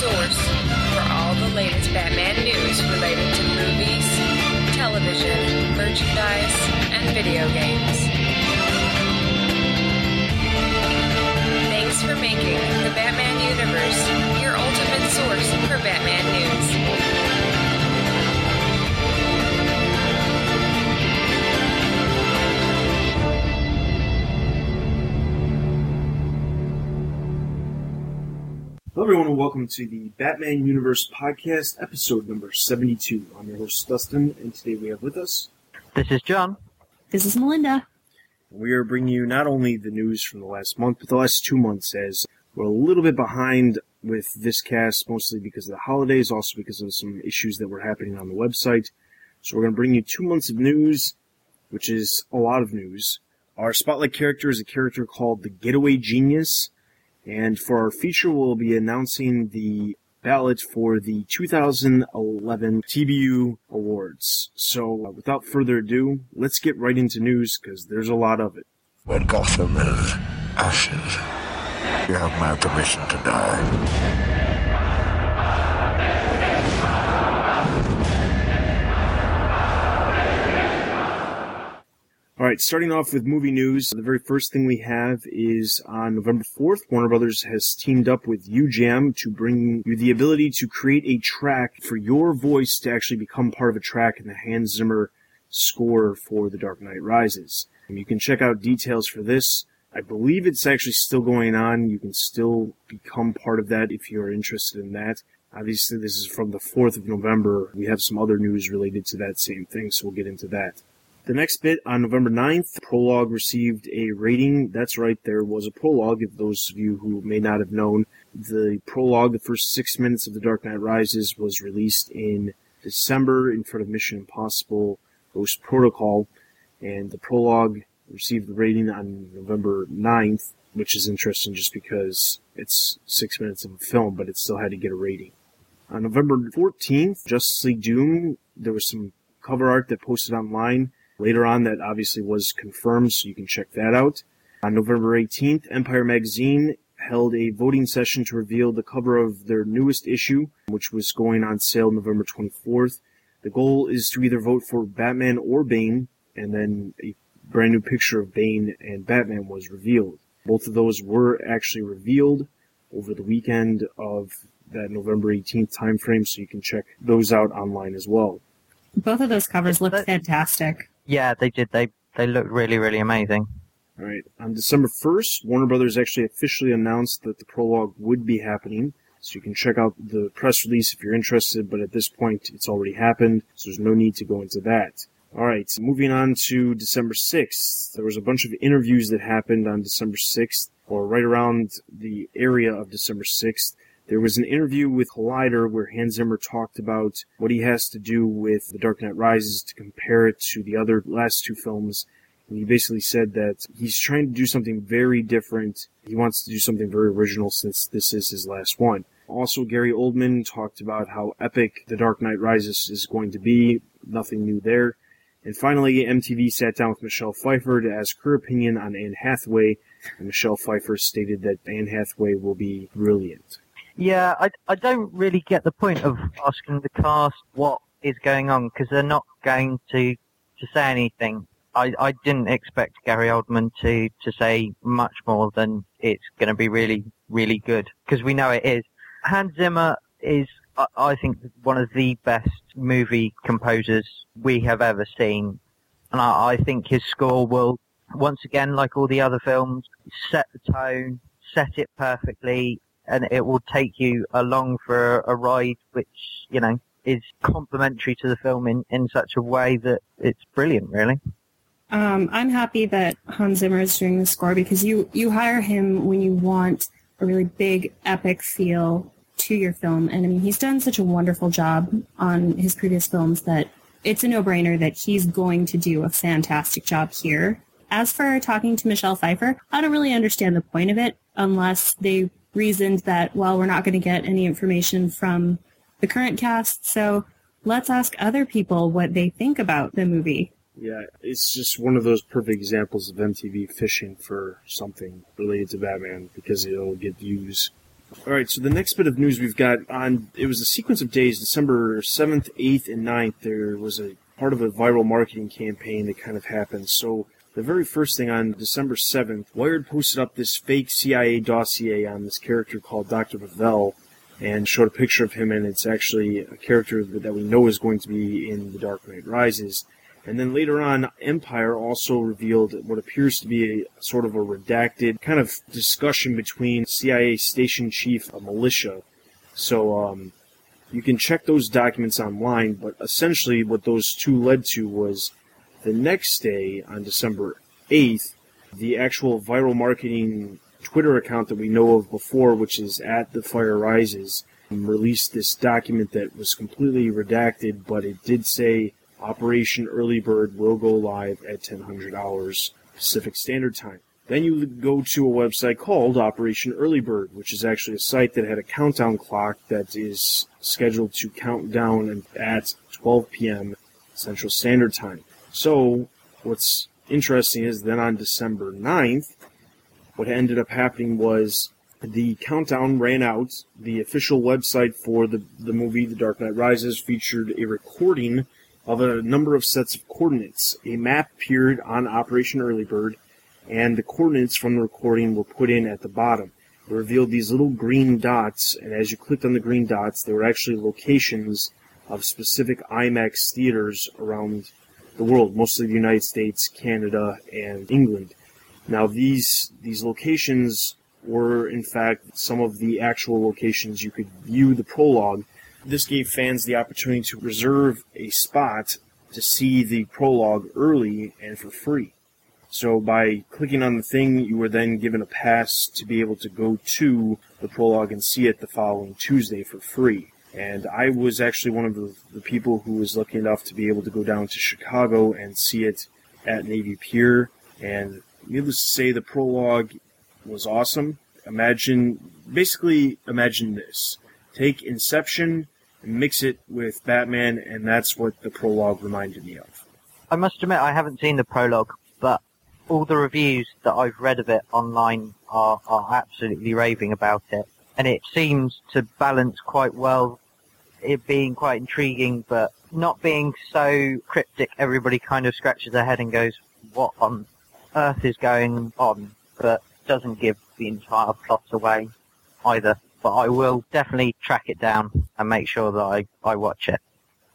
source for all the latest Batman news related to movies, television, merchandise, and video games. Thanks for making the Batman universe your ultimate source for Batman news. Hello, everyone, and welcome to the Batman Universe podcast, episode number 72. I'm your host, Dustin, and today we have with us. This is John. This is Melinda. We are bringing you not only the news from the last month, but the last two months, as we're a little bit behind with this cast, mostly because of the holidays, also because of some issues that were happening on the website. So we're going to bring you two months of news, which is a lot of news. Our spotlight character is a character called the Getaway Genius. And for our feature, we'll be announcing the ballot for the 2011 TBU Awards. So, uh, without further ado, let's get right into news because there's a lot of it. When Gotham is ashes, you have my permission to die. All right, starting off with movie news, the very first thing we have is on November 4th, Warner Brothers has teamed up with UJam to bring you the ability to create a track for your voice to actually become part of a track in the Hans Zimmer score for The Dark Knight Rises. And you can check out details for this. I believe it's actually still going on. You can still become part of that if you're interested in that. Obviously, this is from the 4th of November. We have some other news related to that same thing, so we'll get into that. The next bit on November 9th, Prologue received a rating. That's right, there was a prologue. If those of you who may not have known, the prologue, the first six minutes of The Dark Knight Rises, was released in December in front of Mission Impossible Ghost Protocol, and the prologue received the rating on November 9th, which is interesting just because it's six minutes of a film, but it still had to get a rating. On November 14th, Justice League Doom, there was some cover art that posted online later on that obviously was confirmed, so you can check that out. On November 18th, Empire Magazine held a voting session to reveal the cover of their newest issue, which was going on sale November 24th. The goal is to either vote for Batman or Bane, and then a brand new picture of Bane and Batman was revealed. Both of those were actually revealed over the weekend of that November 18th timeframe, so you can check those out online as well. Both of those covers look fantastic. Yeah, they did. They they looked really really amazing. All right. On December 1st, Warner Brothers actually officially announced that the prologue would be happening. So you can check out the press release if you're interested, but at this point, it's already happened, so there's no need to go into that. All right. Moving on to December 6th, there was a bunch of interviews that happened on December 6th, or right around the area of December 6th. There was an interview with Collider where Hans Zimmer talked about what he has to do with The Dark Knight Rises to compare it to the other last two films and he basically said that he's trying to do something very different. He wants to do something very original since this is his last one. Also, Gary Oldman talked about how epic The Dark Knight Rises is going to be. Nothing new there. And finally, MTV sat down with Michelle Pfeiffer to ask her opinion on Anne Hathaway, and Michelle Pfeiffer stated that Anne Hathaway will be brilliant. Yeah, I I don't really get the point of asking the cast what is going on because they're not going to to say anything. I, I didn't expect Gary Oldman to, to say much more than it's going to be really, really good because we know it is. Hans Zimmer is, I, I think, one of the best movie composers we have ever seen. And I, I think his score will, once again, like all the other films, set the tone, set it perfectly, and it will take you along for a ride which, you know, is complementary to the film in, in such a way that it's brilliant, really. Um, I'm happy that Hans Zimmer is doing the score because you, you hire him when you want a really big, epic feel to your film. And I mean, he's done such a wonderful job on his previous films that it's a no-brainer that he's going to do a fantastic job here. As for talking to Michelle Pfeiffer, I don't really understand the point of it unless they reasoned that, well, we're not going to get any information from the current cast, so let's ask other people what they think about the movie. Yeah, it's just one of those perfect examples of MTV fishing for something related to Batman because it'll get views. All right, so the next bit of news we've got on it was a sequence of days, December 7th, 8th, and 9th. There was a part of a viral marketing campaign that kind of happened. So the very first thing on December 7th, Wired posted up this fake CIA dossier on this character called Dr. Pavel and showed a picture of him, and it's actually a character that we know is going to be in The Dark Knight Rises. And then later on, Empire also revealed what appears to be a sort of a redacted kind of discussion between CIA station chief, a militia. So um, you can check those documents online, but essentially what those two led to was the next day, on December 8th, the actual viral marketing Twitter account that we know of before, which is at the fire rises, released this document that was completely redacted, but it did say Operation Early Bird will go live at 1000 hours Pacific Standard Time. Then you go to a website called Operation Early Bird, which is actually a site that had a countdown clock that is scheduled to count down at 12 p.m. Central Standard Time. So, what's interesting is then on December 9th, what ended up happening was the countdown ran out. The official website for the, the movie The Dark Knight Rises featured a recording of a number of sets of coordinates. A map appeared on Operation Early Bird, and the coordinates from the recording were put in at the bottom. It revealed these little green dots, and as you clicked on the green dots, they were actually locations of specific IMAX theaters around the world, mostly the United States, Canada, and England. Now these these locations were in fact some of the actual locations you could view the prologue this gave fans the opportunity to reserve a spot to see the prologue early and for free. So by clicking on the thing, you were then given a pass to be able to go to the prologue and see it the following Tuesday for free. And I was actually one of the, the people who was lucky enough to be able to go down to Chicago and see it at Navy Pier. And needless to say, the prologue was awesome. Imagine, basically, imagine this. Take Inception and mix it with Batman, and that's what the prologue reminded me of. I must admit, I haven't seen the prologue, but all the reviews that I've read of it online are, are absolutely raving about it. And it seems to balance quite well, it being quite intriguing, but not being so cryptic. Everybody kind of scratches their head and goes, what on earth is going on? But doesn't give the entire plot away either but I will definitely track it down and make sure that I, I watch it.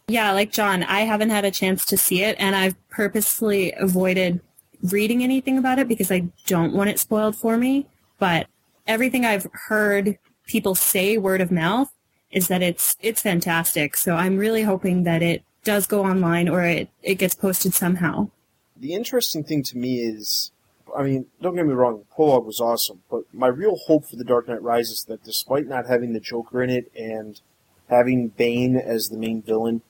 Yeah, like John, I haven't had a chance to see it, and I've purposely avoided reading anything about it because I don't want it spoiled for me. But everything I've heard people say word of mouth is that it's it's fantastic. So I'm really hoping that it does go online or it, it gets posted somehow. The interesting thing to me is I mean, don't get me wrong, prologue was awesome, but my real hope for The Dark Knight Rises is that despite not having the Joker in it and having Bane as the main villain,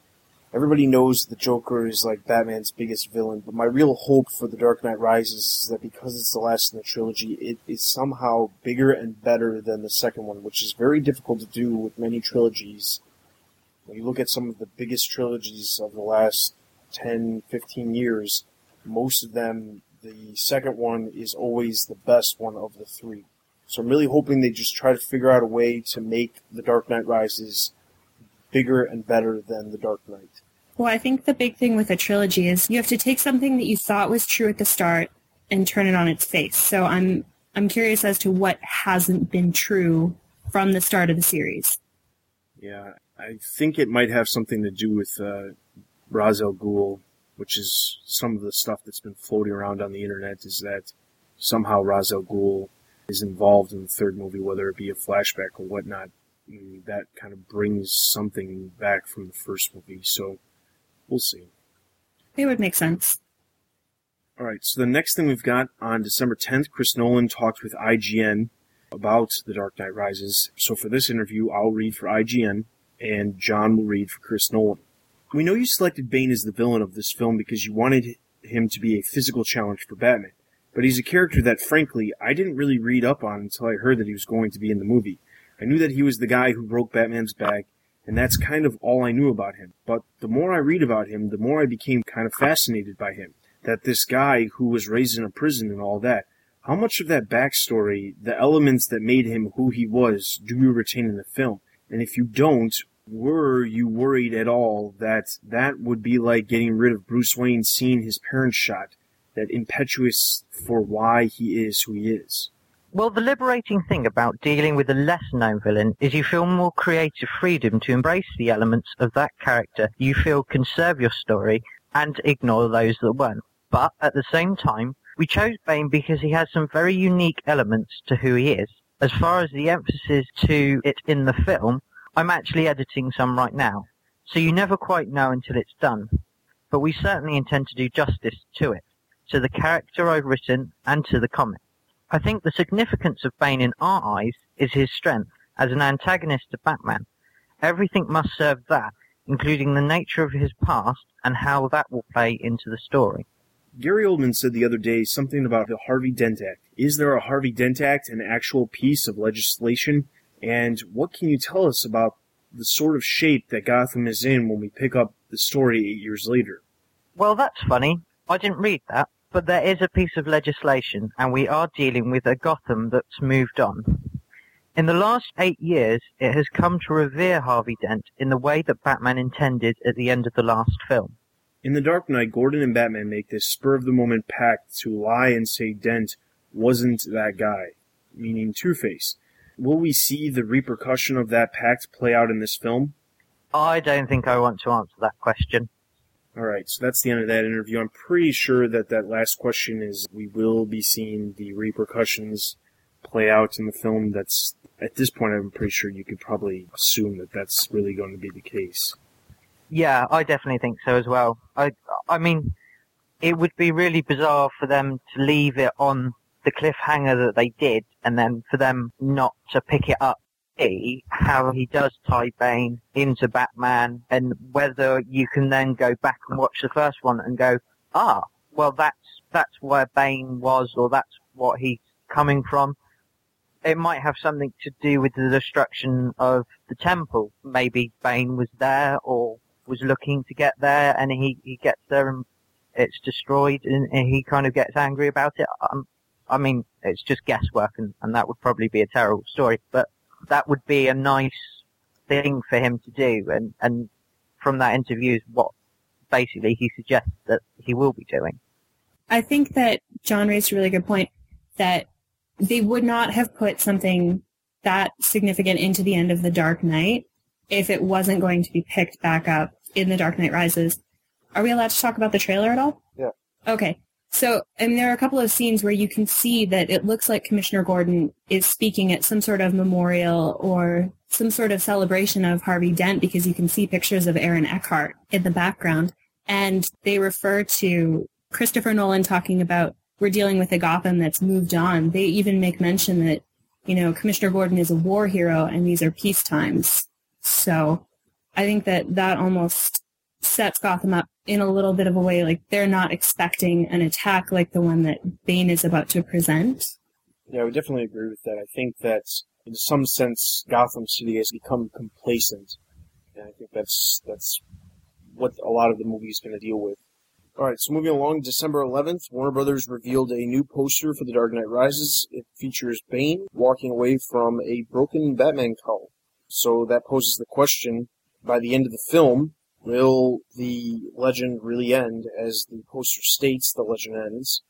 everybody knows the Joker is like Batman's biggest villain, but my real hope for The Dark Knight Rises is that because it's the last in the trilogy, it is somehow bigger and better than the second one, which is very difficult to do with many trilogies. When you look at some of the biggest trilogies of the last 10, 15 years, most of them the second one is always the best one of the three. So I'm really hoping they just try to figure out a way to make The Dark Knight Rises bigger and better than The Dark Knight. Well, I think the big thing with a trilogy is you have to take something that you thought was true at the start and turn it on its face. So I'm I'm curious as to what hasn't been true from the start of the series. Yeah, I think it might have something to do with uh, Ghul which is some of the stuff that's been floating around on the internet, is that somehow Ra's Ghul is involved in the third movie, whether it be a flashback or whatnot. That kind of brings something back from the first movie, so we'll see. It would make sense. All right, so the next thing we've got on December 10th, Chris Nolan talked with IGN about The Dark Knight Rises. So for this interview, I'll read for IGN, and John will read for Chris Nolan. We know you selected Bane as the villain of this film because you wanted him to be a physical challenge for Batman. But he's a character that, frankly, I didn't really read up on until I heard that he was going to be in the movie. I knew that he was the guy who broke Batman's back, and that's kind of all I knew about him. But the more I read about him, the more I became kind of fascinated by him. That this guy who was raised in a prison and all that, how much of that backstory, the elements that made him who he was, do you retain in the film? And if you don't, were you worried at all that that would be like getting rid of Bruce Wayne seeing his parents shot, that impetuous for why he is who he is? Well, the liberating thing about dealing with a less known villain is you feel more creative freedom to embrace the elements of that character you feel can serve your story and ignore those that won't. But at the same time, we chose Bane because he has some very unique elements to who he is. As far as the emphasis to it in the film, I'm actually editing some right now, so you never quite know until it's done. But we certainly intend to do justice to it, to the character I've written and to the comic. I think the significance of Bane in our eyes is his strength as an antagonist to Batman. Everything must serve that, including the nature of his past and how that will play into the story. Gary Oldman said the other day something about the Harvey Dent Act. Is there a Harvey Dent Act, an actual piece of legislation? And what can you tell us about the sort of shape that Gotham is in when we pick up the story eight years later? Well, that's funny. I didn't read that. But there is a piece of legislation, and we are dealing with a Gotham that's moved on. In the last eight years, it has come to revere Harvey Dent in the way that Batman intended at the end of the last film. In The Dark Knight, Gordon and Batman make this spur of the moment pact to lie and say Dent wasn't that guy, meaning Two Face. Will we see the repercussion of that pact play out in this film? I don't think I want to answer that question. All right, so that's the end of that interview. I'm pretty sure that that last question is we will be seeing the repercussions play out in the film. That's at this point, I'm pretty sure you could probably assume that that's really going to be the case. Yeah, I definitely think so as well. I, I mean, it would be really bizarre for them to leave it on the cliffhanger that they did, and then for them not to pick it up. See how he does tie Bane into Batman, and whether you can then go back and watch the first one and go, ah, well, that's that's where Bane was, or that's what he's coming from. It might have something to do with the destruction of the temple. Maybe Bane was there, or was looking to get there and he, he gets there and it's destroyed and, and he kind of gets angry about it. Um, I mean, it's just guesswork and, and that would probably be a terrible story, but that would be a nice thing for him to do. And, and from that interview is what basically he suggests that he will be doing. I think that John raised a really good point that they would not have put something that significant into the end of The Dark Knight if it wasn't going to be picked back up in The Dark Knight Rises. Are we allowed to talk about the trailer at all? Yeah. Okay. So, mean, there are a couple of scenes where you can see that it looks like Commissioner Gordon is speaking at some sort of memorial or some sort of celebration of Harvey Dent because you can see pictures of Aaron Eckhart in the background. And they refer to Christopher Nolan talking about we're dealing with a Gotham that's moved on. They even make mention that, you know, Commissioner Gordon is a war hero and these are peace times. So I think that that almost sets Gotham up in a little bit of a way like they're not expecting an attack like the one that Bane is about to present. Yeah, I would definitely agree with that. I think that in some sense Gotham City has become complacent. And I think that's that's what a lot of the movie is going to deal with. All right, so moving along, December 11th, Warner Brothers revealed a new poster for The Dark Knight Rises. It features Bane walking away from a broken Batman cowl. So that poses the question, by the end of the film, will the legend really end as the poster states the legend ends?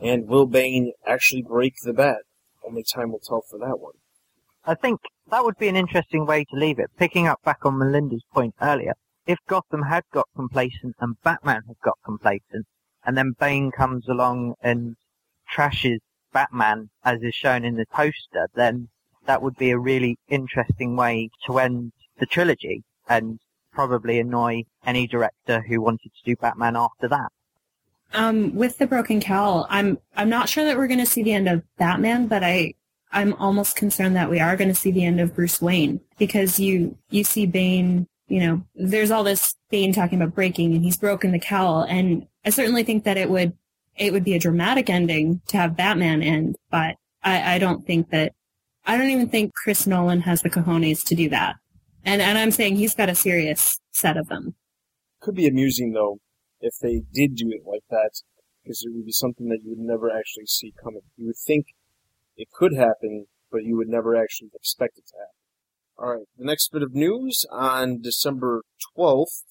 And will Bane actually break the bat? Only time will tell for that one. I think that would be an interesting way to leave it, picking up back on Melinda's point earlier. If Gotham had got complacent and Batman had got complacent, and then Bane comes along and trashes Batman as is shown in the poster, then that would be a really interesting way to end the trilogy and probably annoy any director who wanted to do Batman after that. Um, with the broken cowl, I'm I'm not sure that we're going to see the end of Batman, but I I'm almost concerned that we are going to see the end of Bruce Wayne because you you see Bane, you know, there's all this Bane talking about breaking and he's broken the cowl, and I certainly think that it would it would be a dramatic ending to have Batman end, but I, I don't think that I don't even think Chris Nolan has the cojones to do that. And and I'm saying he's got a serious set of them. Could be amusing though if they did do it like that. because it would be something that you would never actually see coming. You would think it could happen, but you would never actually expect it to happen. Alright, the next bit of news on December 12th,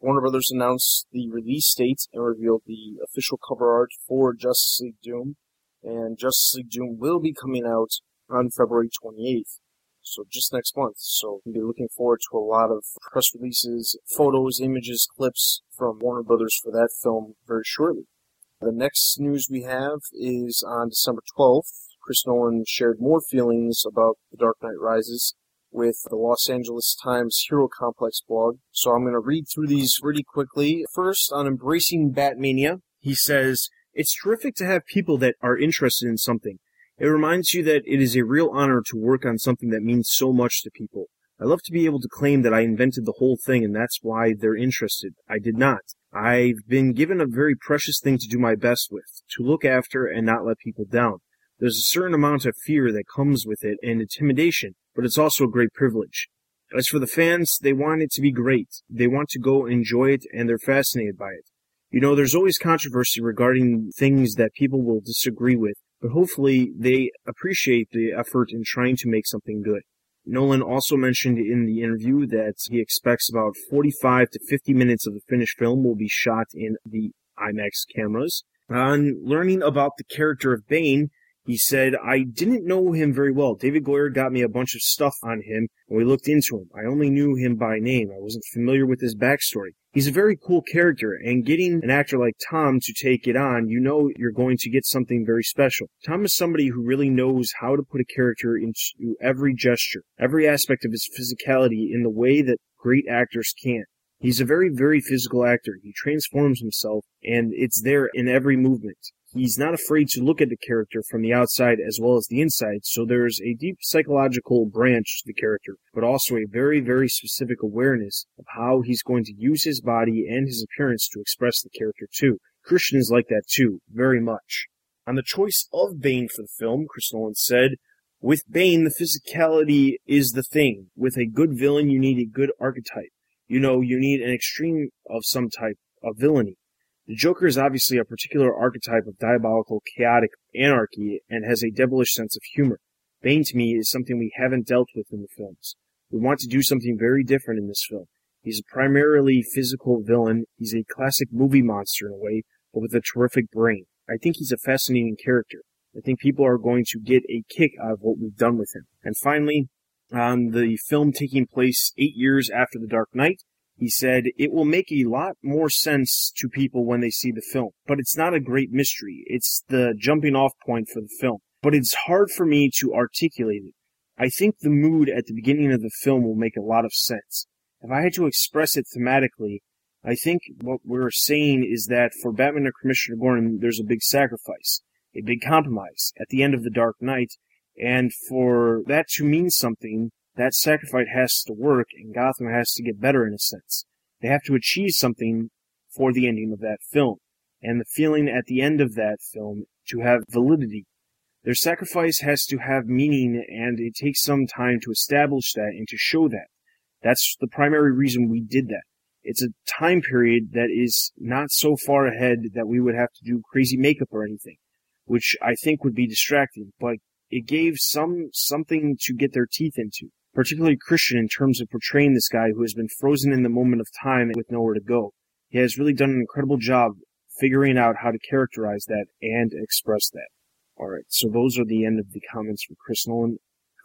Warner Brothers announced the release date and revealed the official cover art for Justice League Doom. And Justice League Doom will be coming out on February 28th. So just next month. So we'll be looking forward to a lot of press releases, photos, images, clips from Warner Brothers for that film very shortly. The next news we have is on December 12th. Chris Nolan shared more feelings about The Dark Knight Rises with the Los Angeles Times Hero Complex blog. So I'm going to read through these really quickly. First, on embracing Batmania, he says, It's terrific to have people that are interested in something. It reminds you that it is a real honor to work on something that means so much to people. I love to be able to claim that I invented the whole thing and that's why they're interested. I did not. I've been given a very precious thing to do my best with, to look after and not let people down. There's a certain amount of fear that comes with it and intimidation, but it's also a great privilege. As for the fans, they want it to be great. They want to go enjoy it and they're fascinated by it. You know, there's always controversy regarding things that people will disagree with, but hopefully they appreciate the effort in trying to make something good. Nolan also mentioned in the interview that he expects about 45 to 50 minutes of the finished film will be shot in the IMAX cameras. On learning about the character of Bane, he said, I didn't know him very well. David Goyer got me a bunch of stuff on him, and we looked into him. I only knew him by name. I wasn't familiar with his backstory. He's a very cool character, and getting an actor like Tom to take it on, you know you're going to get something very special. Tom is somebody who really knows how to put a character into every gesture, every aspect of his physicality in the way that great actors can't. He's a very, very physical actor. He transforms himself, and it's there in every movement. He's not afraid to look at the character from the outside as well as the inside, so there's a deep psychological branch to the character, but also a very, very specific awareness of how he's going to use his body and his appearance to express the character too. Christian is like that too, very much. On the choice of Bane for the film, Chris Nolan said, with Bane, the physicality is the thing. With a good villain, you need a good archetype. You know, you need an extreme of some type of villainy. The Joker is obviously a particular archetype of diabolical, chaotic anarchy and has a devilish sense of humor. Bane to me is something we haven't dealt with in the films. We want to do something very different in this film. He's a primarily physical villain. He's a classic movie monster in a way, but with a terrific brain. I think he's a fascinating character. I think people are going to get a kick out of what we've done with him. And finally, on the film taking place eight years after The Dark Knight, he said, It will make a lot more sense to people when they see the film, but it's not a great mystery. It's the jumping off point for the film. But it's hard for me to articulate it. I think the mood at the beginning of the film will make a lot of sense. If I had to express it thematically, I think what we're saying is that for Batman and Commissioner Gordon, there's a big sacrifice, a big compromise at the end of The Dark Knight, and for that to mean something, that sacrifice has to work and Gotham has to get better in a sense. They have to achieve something for the ending of that film. And the feeling at the end of that film to have validity. Their sacrifice has to have meaning and it takes some time to establish that and to show that. That's the primary reason we did that. It's a time period that is not so far ahead that we would have to do crazy makeup or anything, which I think would be distracting, but it gave some something to get their teeth into particularly Christian in terms of portraying this guy who has been frozen in the moment of time with nowhere to go. He has really done an incredible job figuring out how to characterize that and express that. Alright, so those are the end of the comments from Chris Nolan.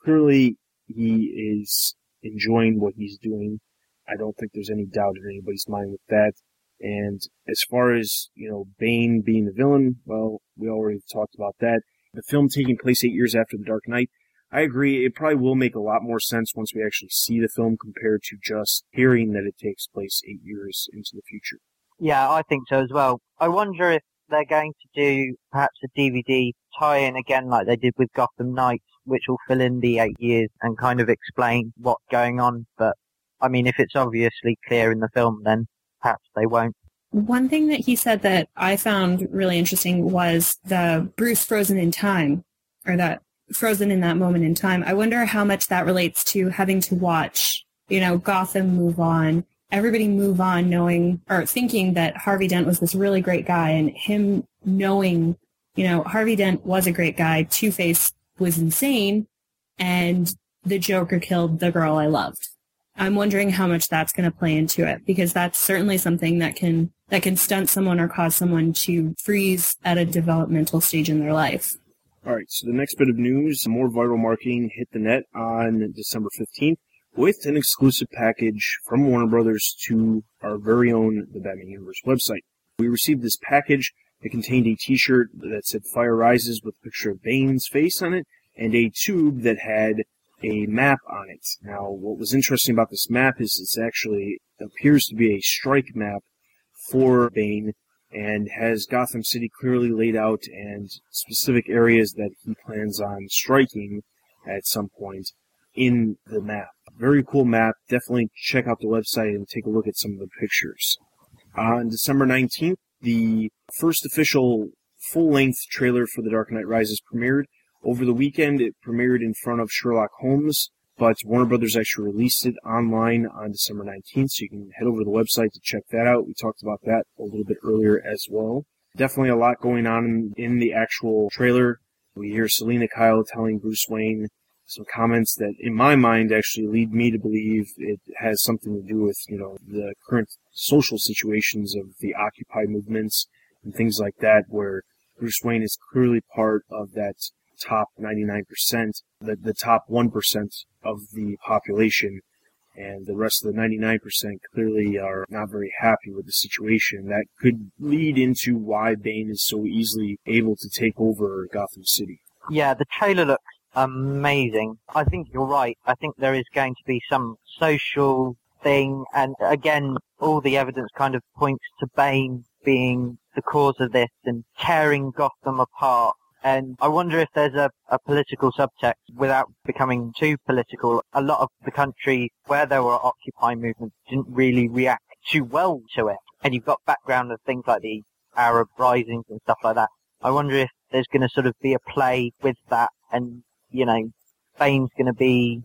Clearly, he is enjoying what he's doing. I don't think there's any doubt in anybody's mind with that. And as far as, you know, Bane being the villain, well, we already talked about that. The film taking place eight years after The Dark Knight, I agree. It probably will make a lot more sense once we actually see the film compared to just hearing that it takes place eight years into the future. Yeah, I think so as well. I wonder if they're going to do perhaps a DVD tie-in again like they did with Gotham Knights, which will fill in the eight years and kind of explain what's going on. But I mean, if it's obviously clear in the film, then perhaps they won't. One thing that he said that I found really interesting was the Bruce frozen in time, or that frozen in that moment in time. I wonder how much that relates to having to watch, you know, Gotham move on, everybody move on knowing or thinking that Harvey Dent was this really great guy and him knowing, you know, Harvey Dent was a great guy, Two Face was insane, and the Joker killed the girl I loved. I'm wondering how much that's going to play into it because that's certainly something that can that can stunt someone or cause someone to freeze at a developmental stage in their life. All right, so the next bit of news, more viral marketing hit the net on December 15th with an exclusive package from Warner Brothers to our very own The Batman Universe website. We received this package. It contained a t-shirt that said Fire Rises with a picture of Bane's face on it and a tube that had a map on it. Now, what was interesting about this map is it's actually appears to be a strike map for Bane and has Gotham City clearly laid out and specific areas that he plans on striking at some point in the map. Very cool map. Definitely check out the website and take a look at some of the pictures. On December 19th, the first official full-length trailer for The Dark Knight Rises premiered. Over the weekend, it premiered in front of Sherlock Holmes, but Warner Brothers actually released it online on December 19th, so you can head over to the website to check that out. We talked about that a little bit earlier as well. Definitely a lot going on in the actual trailer. We hear Selina Kyle telling Bruce Wayne some comments that, in my mind, actually lead me to believe it has something to do with, you know, the current social situations of the Occupy movements and things like that, where Bruce Wayne is clearly part of that top 99%, the, the top 1% of the population, and the rest of the 99% clearly are not very happy with the situation. That could lead into why Bane is so easily able to take over Gotham City. Yeah, the trailer looks amazing. I think you're right. I think there is going to be some social thing, and again, all the evidence kind of points to Bane being the cause of this and tearing Gotham apart and I wonder if there's a, a political subtext without becoming too political. A lot of the country where there were Occupy movements didn't really react too well to it. And you've got background of things like the Arab risings and stuff like that. I wonder if there's going to sort of be a play with that and, you know, Bane's going to be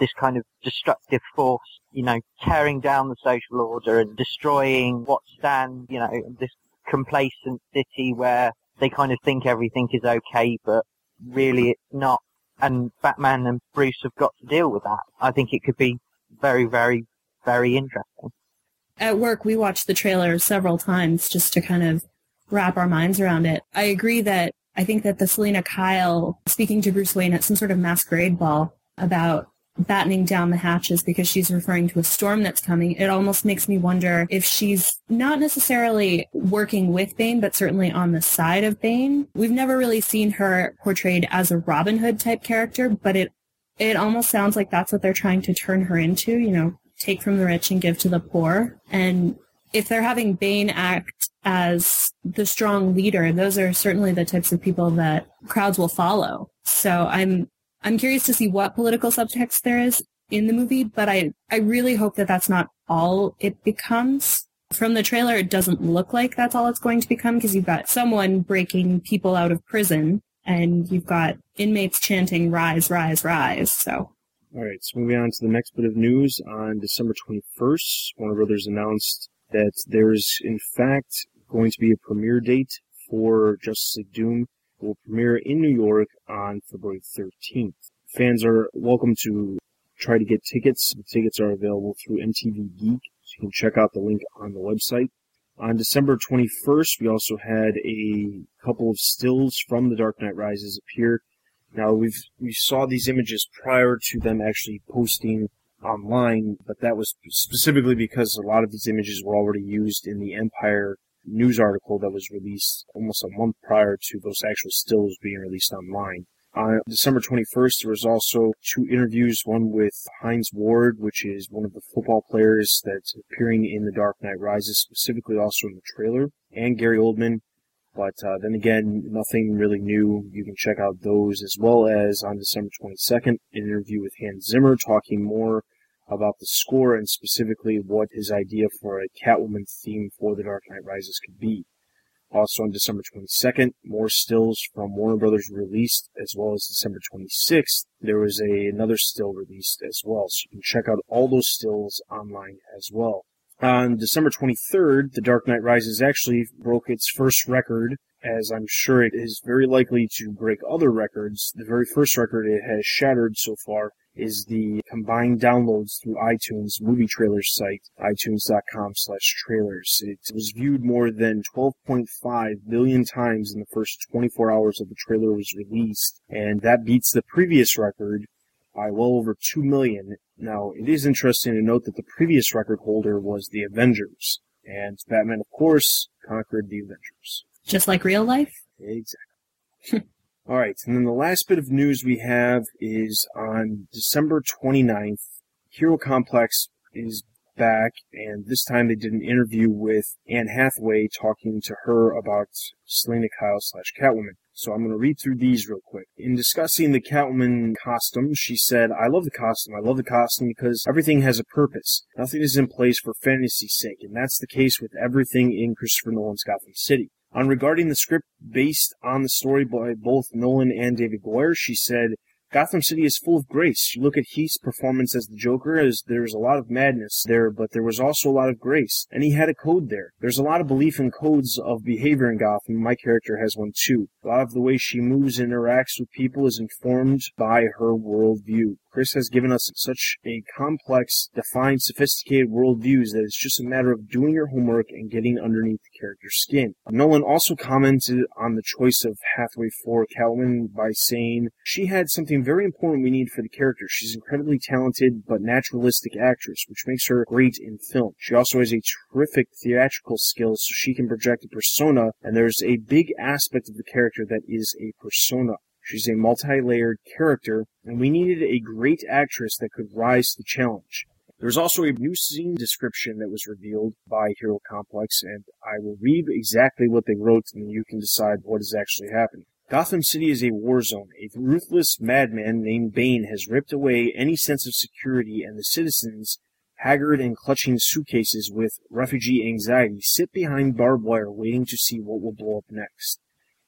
this kind of destructive force, you know, tearing down the social order and destroying what stands, you know, this complacent city where they kind of think everything is okay, but really it's not. And Batman and Bruce have got to deal with that. I think it could be very, very, very interesting. At work, we watched the trailer several times just to kind of wrap our minds around it. I agree that I think that the Selina Kyle speaking to Bruce Wayne at some sort of masquerade ball about battening down the hatches because she's referring to a storm that's coming, it almost makes me wonder if she's not necessarily working with Bane, but certainly on the side of Bane. We've never really seen her portrayed as a Robin Hood type character, but it it almost sounds like that's what they're trying to turn her into, you know, take from the rich and give to the poor. And if they're having Bane act as the strong leader, those are certainly the types of people that crowds will follow. So I'm I'm curious to see what political subtext there is in the movie, but I, I really hope that that's not all it becomes. From the trailer, it doesn't look like that's all it's going to become because you've got someone breaking people out of prison and you've got inmates chanting rise, rise, rise. So. All right, so moving on to the next bit of news. On December 21st, Warner Brothers announced that there's in fact going to be a premiere date for Justice League Doom will premiere in New York on February 13th. Fans are welcome to try to get tickets. The tickets are available through MTV Geek, so you can check out the link on the website. On December 21st, we also had a couple of stills from The Dark Knight Rises appear. Now we've we saw these images prior to them actually posting online, but that was specifically because a lot of these images were already used in the Empire news article that was released almost a month prior to those actual stills being released online. On December 21st, there was also two interviews, one with Hines Ward, which is one of the football players that's appearing in The Dark Knight Rises, specifically also in the trailer, and Gary Oldman. But uh, then again, nothing really new. You can check out those as well as on December 22nd, an interview with Hans Zimmer talking more about the score and specifically what his idea for a Catwoman theme for The Dark Knight Rises could be. Also on December 22nd, more stills from Warner Brothers released, as well as December 26th, there was a, another still released as well. So you can check out all those stills online as well. On December 23rd, The Dark Knight Rises actually broke its first record as I'm sure it is very likely to break other records. The very first record it has shattered so far is the combined downloads through iTunes movie trailers site, itunes.com slash trailers. It was viewed more than 12.5 billion times in the first 24 hours of the trailer was released, and that beats the previous record by well over 2 million. Now, it is interesting to note that the previous record holder was the Avengers, and Batman, of course, conquered the Avengers. Just like real life? Exactly. All right, and then the last bit of news we have is on December 29th, Hero Complex is back, and this time they did an interview with Anne Hathaway talking to her about Selina Kyle slash Catwoman. So I'm going to read through these real quick. In discussing the Catwoman costume, she said, I love the costume. I love the costume because everything has a purpose. Nothing is in place for fantasy's sake, and that's the case with everything in Christopher Nolan's Gotham City. On regarding the script based on the story by both Nolan and David Goyer, she said, Gotham City is full of grace. You look at Heath's performance as the Joker, as there's a lot of madness there, but there was also a lot of grace. And he had a code there. There's a lot of belief in codes of behavior in Gotham. My character has one too. A lot of the way she moves and interacts with people is informed by her worldview. Chris has given us such a complex, defined, sophisticated worldviews that it's just a matter of doing your homework and getting underneath the character's skin. Nolan also commented on the choice of Hathaway for Catwoman by saying, She had something very important we need for the character. She's incredibly talented but naturalistic actress, which makes her great in film. She also has a terrific theatrical skill so she can project a persona, and there's a big aspect of the character that is a persona. She's a multi-layered character, and we needed a great actress that could rise to the challenge. There was also a new scene description that was revealed by Hero Complex, and I will read exactly what they wrote, and you can decide what is actually happening. Gotham City is a war zone. A ruthless madman named Bane has ripped away any sense of security, and the citizens, haggard and clutching suitcases with refugee anxiety, sit behind barbed wire waiting to see what will blow up next.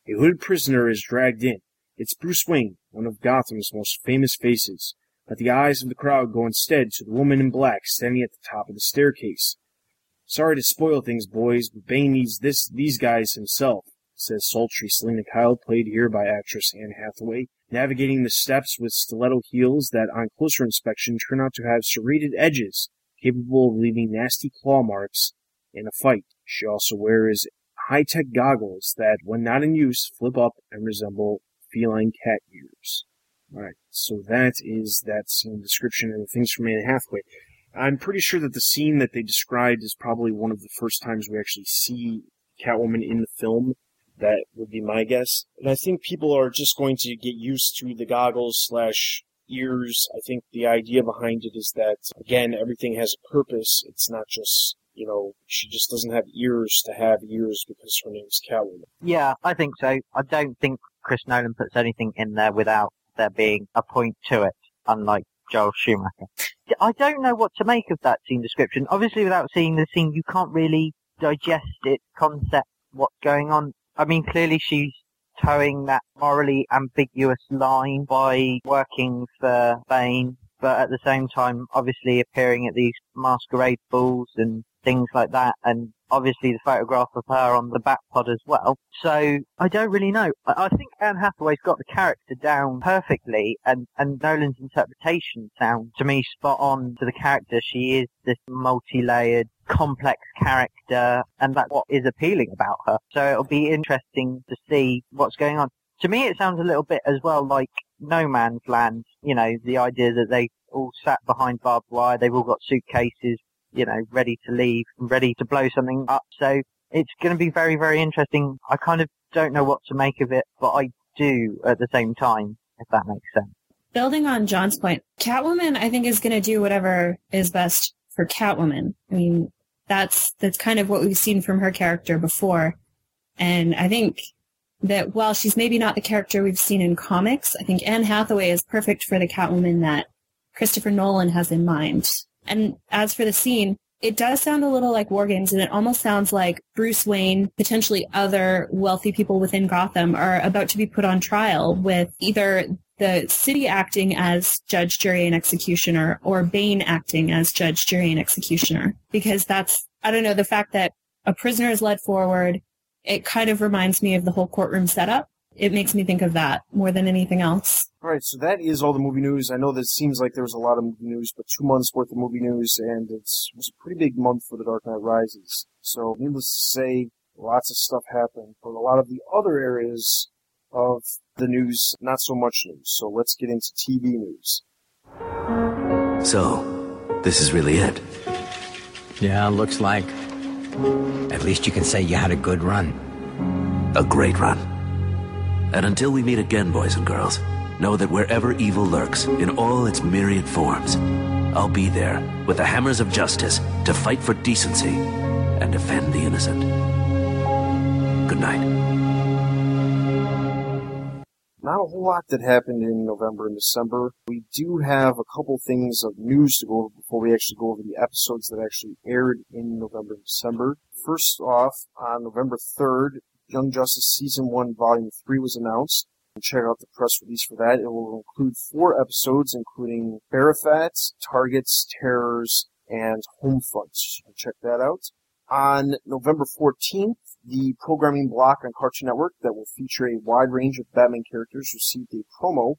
A hooded prisoner is dragged in. It's Bruce Wayne, one of Gotham's most famous faces, but the eyes of the crowd go instead to the woman in black standing at the top of the staircase. Sorry to spoil things, boys, but Bane needs this these guys himself, says sultry Selina Kyle, played here by actress Anne Hathaway, navigating the steps with stiletto heels that on closer inspection turn out to have serrated edges, capable of leaving nasty claw marks in a fight. She also wears high-tech goggles that, when not in use, flip up and resemble feline cat ears. Alright, so that is that scene description and the things from Anne Hathaway. I'm pretty sure that the scene that they described is probably one of the first times we actually see Catwoman in the film. That would be my guess. And I think people are just going to get used to the goggles slash ears. I think the idea behind it is that, again, everything has a purpose. It's not just you know, she just doesn't have ears to have ears because her name's Catwoman. Yeah, I think so. I don't think Chris Nolan puts anything in there without there being a point to it, unlike Joel Schumacher. I don't know what to make of that scene description. Obviously, without seeing the scene, you can't really digest it, concept what's going on. I mean, clearly she's towing that morally ambiguous line by working for Bane, but at the same time, obviously appearing at these masquerade balls and things like that, and obviously the photograph of her on the back pod as well. So I don't really know. I, I think Anne Hathaway's got the character down perfectly, and and Nolan's interpretation sounds to me spot on to the character. She is this multi-layered, complex character, and that's what is appealing about her. So it'll be interesting to see what's going on. To me, it sounds a little bit as well like No Man's Land. You know, the idea that they all sat behind barbed wire, they've all got suitcases you know, ready to leave, ready to blow something up. So it's going to be very, very interesting. I kind of don't know what to make of it, but I do at the same time, if that makes sense. Building on John's point, Catwoman, I think, is going to do whatever is best for Catwoman. I mean, that's that's kind of what we've seen from her character before, and I think that while she's maybe not the character we've seen in comics, I think Anne Hathaway is perfect for the Catwoman that Christopher Nolan has in mind. And as for the scene, it does sound a little like war games and it almost sounds like Bruce Wayne, potentially other wealthy people within Gotham are about to be put on trial with either the city acting as judge, jury, and executioner or Bane acting as judge, jury, and executioner. Because that's, I don't know, the fact that a prisoner is led forward it kind of reminds me of the whole courtroom setup. It makes me think of that more than anything else. All right, so that is all the movie news. I know that it seems like there was a lot of movie news, but two months worth of movie news, and it's, it was a pretty big month for The Dark Knight Rises. So, needless to say, lots of stuff happened. But a lot of the other areas of the news, not so much news. So let's get into TV news. So, this is really it. Yeah, looks like. At least you can say you had a good run. A great run. And until we meet again, boys and girls, know that wherever evil lurks, in all its myriad forms, I'll be there with the hammers of justice to fight for decency and defend the innocent. Good night. Not a whole lot that happened in November and December. We do have a couple things of news to go over before we actually go over the episodes that actually aired in November and December. First off, on November 3rd, Young Justice Season 1 Volume 3 was announced. Check out the press release for that. It will include four episodes, including Bereft, Targets, Terrors, and Homefront. Check that out. On November 14th, the programming block on Cartoon Network that will feature a wide range of Batman characters received a promo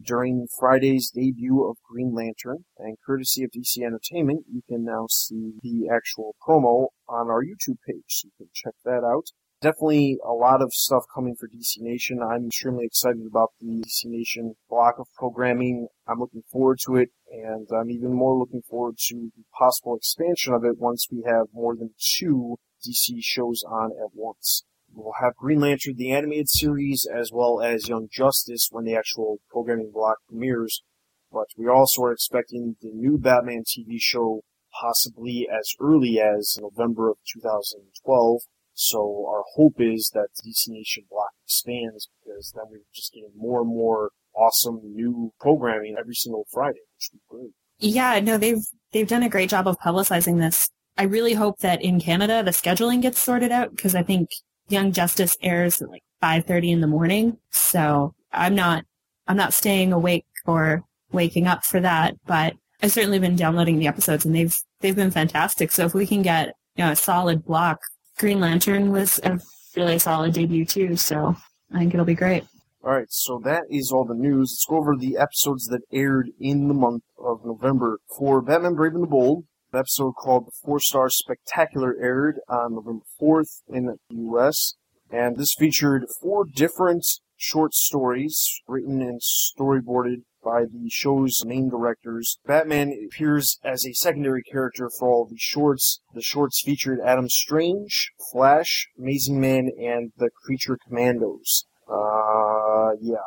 during Friday's debut of Green Lantern. And courtesy of DC Entertainment, you can now see the actual promo on our YouTube page. So you can check that out definitely a lot of stuff coming for DC Nation. I'm extremely excited about the DC Nation block of programming. I'm looking forward to it, and I'm even more looking forward to the possible expansion of it once we have more than two DC shows on at once. We'll have Green Lantern, the animated series, as well as Young Justice when the actual programming block premieres. But we also are expecting the new Batman TV show possibly as early as November of 2012 so our hope is that DC Nation block expands because then we're just getting more and more awesome new programming every single Friday, which would be great. Yeah, no, they've they've done a great job of publicizing this. I really hope that in Canada the scheduling gets sorted out because I think Young Justice airs at like 5:30 in the morning. So I'm not I'm not staying awake or waking up for that, but I've certainly been downloading the episodes and they've they've been fantastic. So if we can get you know a solid block Green Lantern was a really solid debut too, so I think it'll be great. All right, so that is all the news. Let's go over the episodes that aired in the month of November. For Batman Brave and the Bold, episode called The Four Star Spectacular aired on November 4th in the U.S., and this featured four different short stories written and storyboarded by the show's main directors. Batman appears as a secondary character for all the shorts. The shorts featured Adam Strange, Flash, Amazing Man, and the Creature Commandos. Uh, yeah.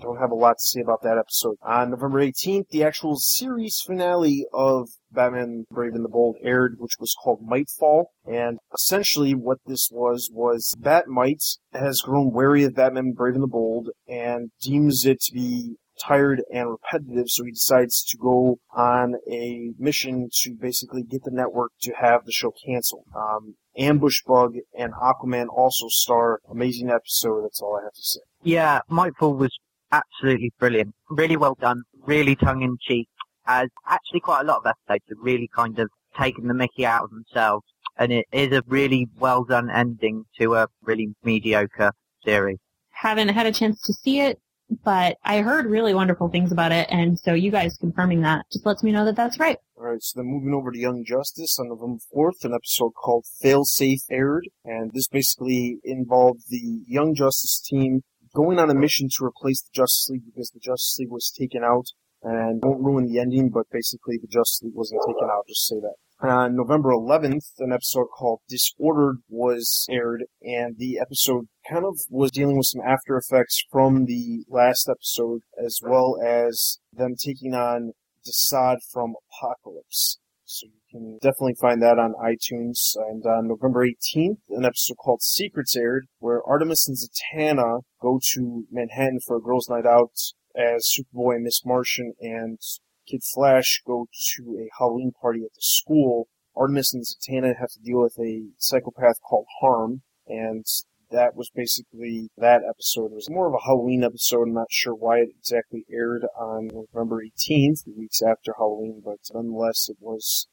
Don't have a lot to say about that episode. On November 18th, the actual series finale of Batman Brave and the Bold aired, which was called Mightfall. And essentially what this was, was Bat-Mite has grown wary of Batman Brave and the Bold and deems it to be tired and repetitive, so he decides to go on a mission to basically get the network to have the show canceled. Um, Ambush Bug and Aquaman also star. Amazing episode. That's all I have to say. Yeah, Mightfall was absolutely brilliant. Really well done. Really tongue in cheek. As actually quite a lot of episodes have really kind of taken the Mickey out of themselves, and it is a really well done ending to a really mediocre series. Haven't had a chance to see it, but I heard really wonderful things about it, and so you guys confirming that just lets me know that that's right. All right, so then moving over to Young Justice on November 4th, an episode called Fail Safe aired, and this basically involved the Young Justice team going on a mission to replace the Justice League because the Justice League was taken out, and won't ruin the ending, but basically the Justice League wasn't taken out, just say that. On November 11th, an episode called Disordered was aired, and the episode kind of was dealing with some after effects from the last episode, as well as them taking on Desaad from Apocalypse. So you can definitely find that on iTunes. And on November 18th, an episode called Secrets aired, where Artemis and Zatanna go to Manhattan for a girls' night out as Superboy and Miss Martian and Kid Flash go to a Halloween party at the school. Artemis and Zatanna have to deal with a psychopath called Harm, and that was basically that episode. It was more of a Halloween episode. I'm not sure why it exactly aired on November 18th, the weeks after Halloween, but nonetheless, it was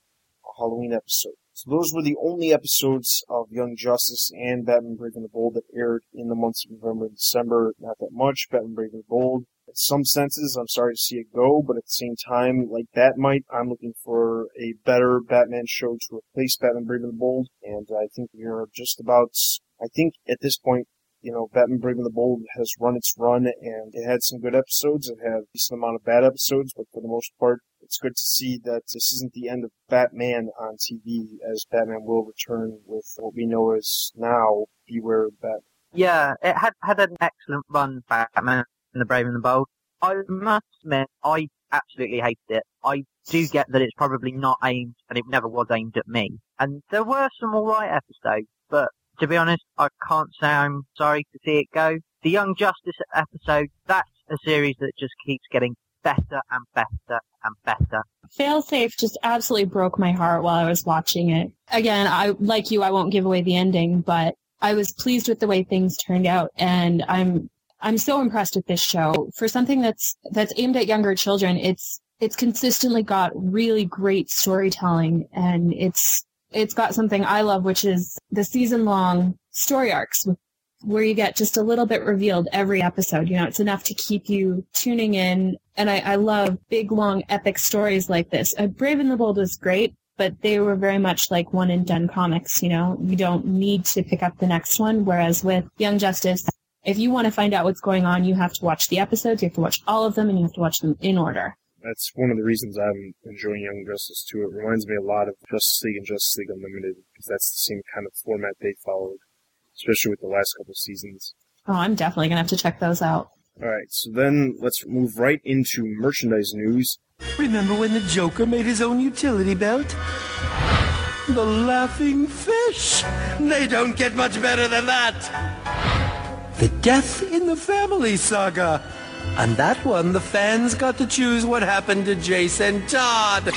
a Halloween episode. So those were the only episodes of Young Justice and Batman Brave and the Bold that aired in the months of November and December. Not that much. Batman Brave and the Bold. In some senses, I'm sorry to see it go, but at the same time, like Bat-Mite, I'm looking for a better Batman show to replace Batman Brave and the Bold. And I think we're just about, I think at this point, you know, Batman Brave and the Bold has run its run and it had some good episodes. It had a decent amount of bad episodes, but for the most part, it's good to see that this isn't the end of Batman on TV, as Batman will return with what we know as now Beware of Batman. Yeah, it had had an excellent run, Batman and the Brave and the Bold. I must admit, I absolutely hated it. I do get that it's probably not aimed, and it never was aimed at me. And there were some alright episodes, but to be honest, I can't say I'm sorry to see it go. The Young Justice episode, that's a series that just keeps getting better and better and better. Failsafe just absolutely broke my heart while I was watching it. Again, I like you, I won't give away the ending, but I was pleased with the way things turned out, and I'm I'm so impressed with this show. For something that's that's aimed at younger children, it's it's consistently got really great storytelling, and it's it's got something I love, which is the season long story arcs where you get just a little bit revealed every episode. You know, it's enough to keep you tuning in. And I, I love big, long, epic stories like this. Uh, Brave and the Bold was great, but they were very much like one and done comics. You know, you don't need to pick up the next one. Whereas with Young Justice, if you want to find out what's going on, you have to watch the episodes. You have to watch all of them, and you have to watch them in order. That's one of the reasons I'm enjoying Young Justice too. It reminds me a lot of Justice League and Justice League Unlimited because that's the same kind of format they followed especially with the last couple seasons. Oh, I'm definitely gonna have to check those out. All right, so then let's move right into merchandise news. Remember when the Joker made his own utility belt? The laughing fish. They don't get much better than that. The Death in the Family saga. On that one, the fans got to choose what happened to Jason Todd.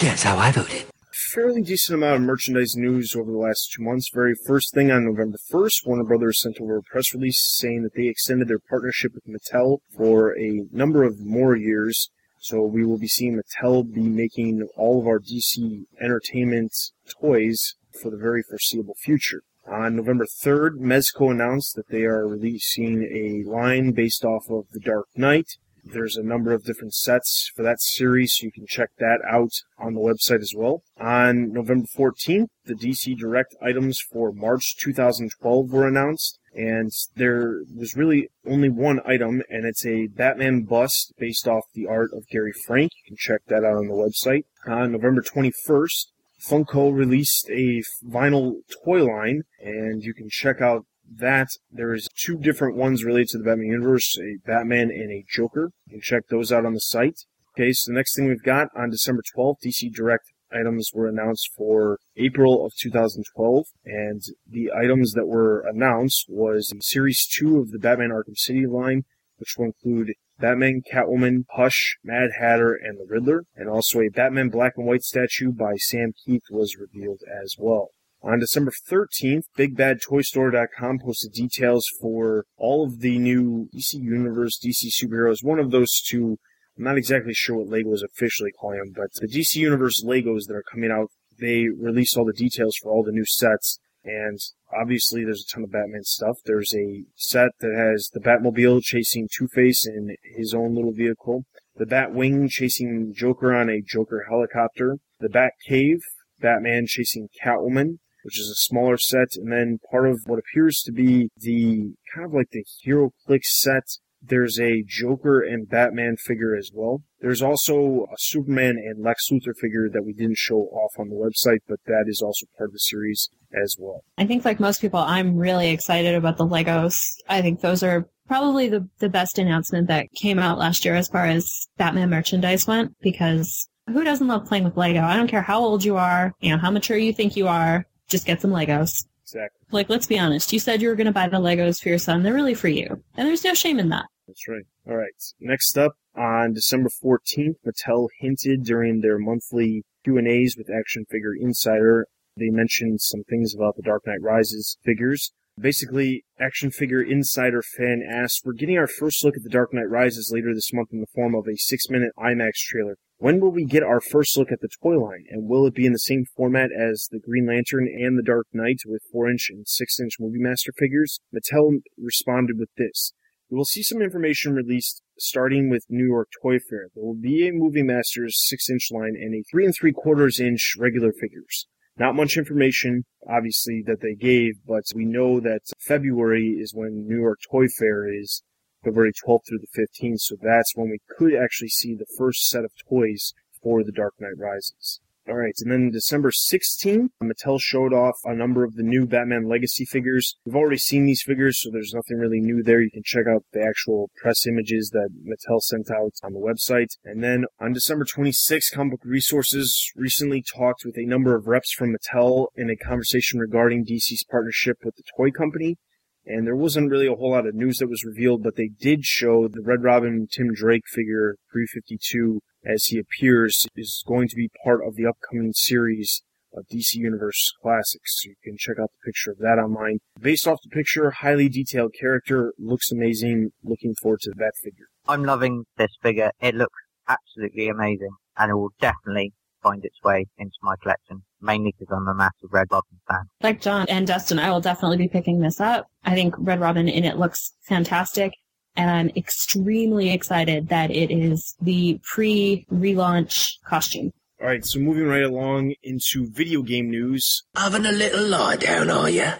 Guess how I voted fairly decent amount of merchandise news over the last two months. Very first thing on November 1st, Warner Brothers sent over a press release saying that they extended their partnership with Mattel for a number of more years. So we will be seeing Mattel be making all of our DC entertainment toys for the very foreseeable future. On November 3rd, Mezco announced that they are releasing a line based off of The Dark Knight. There's a number of different sets for that series, so you can check that out on the website as well. On November 14th, the DC Direct items for March 2012 were announced, and there was really only one item, and it's a Batman bust based off the art of Gary Frank. You can check that out on the website. On November 21st, Funko released a vinyl toy line, and you can check out that there's two different ones related to the Batman universe, a Batman and a Joker. You can check those out on the site. Okay, so the next thing we've got on December 12th, DC Direct items were announced for April of 2012, and the items that were announced was Series 2 of the Batman Arkham City line, which will include Batman, Catwoman, Hush, Mad Hatter, and the Riddler, and also a Batman black and white statue by Sam Kieth was revealed as well. On December 13th, BigBadToyStore.com posted details for all of the new DC Universe, DC superheroes. One of those two, I'm not exactly sure what Lego is officially calling them, but the DC Universe Legos that are coming out, they released all the details for all the new sets. And obviously there's a ton of Batman stuff. There's a set that has the Batmobile chasing Two-Face in his own little vehicle. The Batwing chasing Joker on a Joker helicopter. The Batcave, Batman chasing Catwoman which is a smaller set, and then part of what appears to be the kind of like the Hero Click set. There's a Joker and Batman figure as well. There's also a Superman and Lex Luthor figure that we didn't show off on the website, but that is also part of the series as well. I think, like most people, I'm really excited about the Legos. I think those are probably the, the best announcement that came out last year as far as Batman merchandise went because who doesn't love playing with Lego? I don't care how old you are, you know, how mature you think you are just get some Legos. Exactly. Like, let's be honest. You said you were going to buy the Legos for your son. They're really for you. And there's no shame in that. That's right. All right. Next up, on December 14th, Mattel hinted during their monthly Q&As with Action Figure Insider. They mentioned some things about the Dark Knight Rises figures. Basically, Action Figure Insider fan asked, We're getting our first look at The Dark Knight Rises later this month in the form of a six minute IMAX trailer. When will we get our first look at the toy line, and will it be in the same format as the Green Lantern and the Dark Knight with 4-inch and 6-inch Movie Master figures? Mattel responded with this. We will see some information released starting with New York Toy Fair. There will be a Movie Masters 6-inch line and a 3 and 3 quarters inch regular figures. Not much information, obviously, that they gave, but we know that February is when New York Toy Fair is, February 12th through the 15th, so that's when we could actually see the first set of toys for The Dark Knight Rises. All right, and then December 16th, Mattel showed off a number of the new Batman Legacy figures. We've already seen these figures, so there's nothing really new there. You can check out the actual press images that Mattel sent out on the website. And then on December 26th, Comic Book Resources recently talked with a number of reps from Mattel in a conversation regarding DC's partnership with the toy company. And there wasn't really a whole lot of news that was revealed, but they did show the Red Robin Tim Drake figure 352 as he appears is going to be part of the upcoming series of DC Universe Classics. You can check out the picture of that online. Based off the picture, highly detailed character, looks amazing. Looking forward to that figure. I'm loving this figure. It looks absolutely amazing, and it will definitely find its way into my collection, mainly because I'm a massive Red Robin fan. Like John and Dustin, I will definitely be picking this up. I think Red Robin in it looks fantastic and I'm extremely excited that it is the pre-relaunch costume. All right, so moving right along into video game news. Having a little lie down, are you?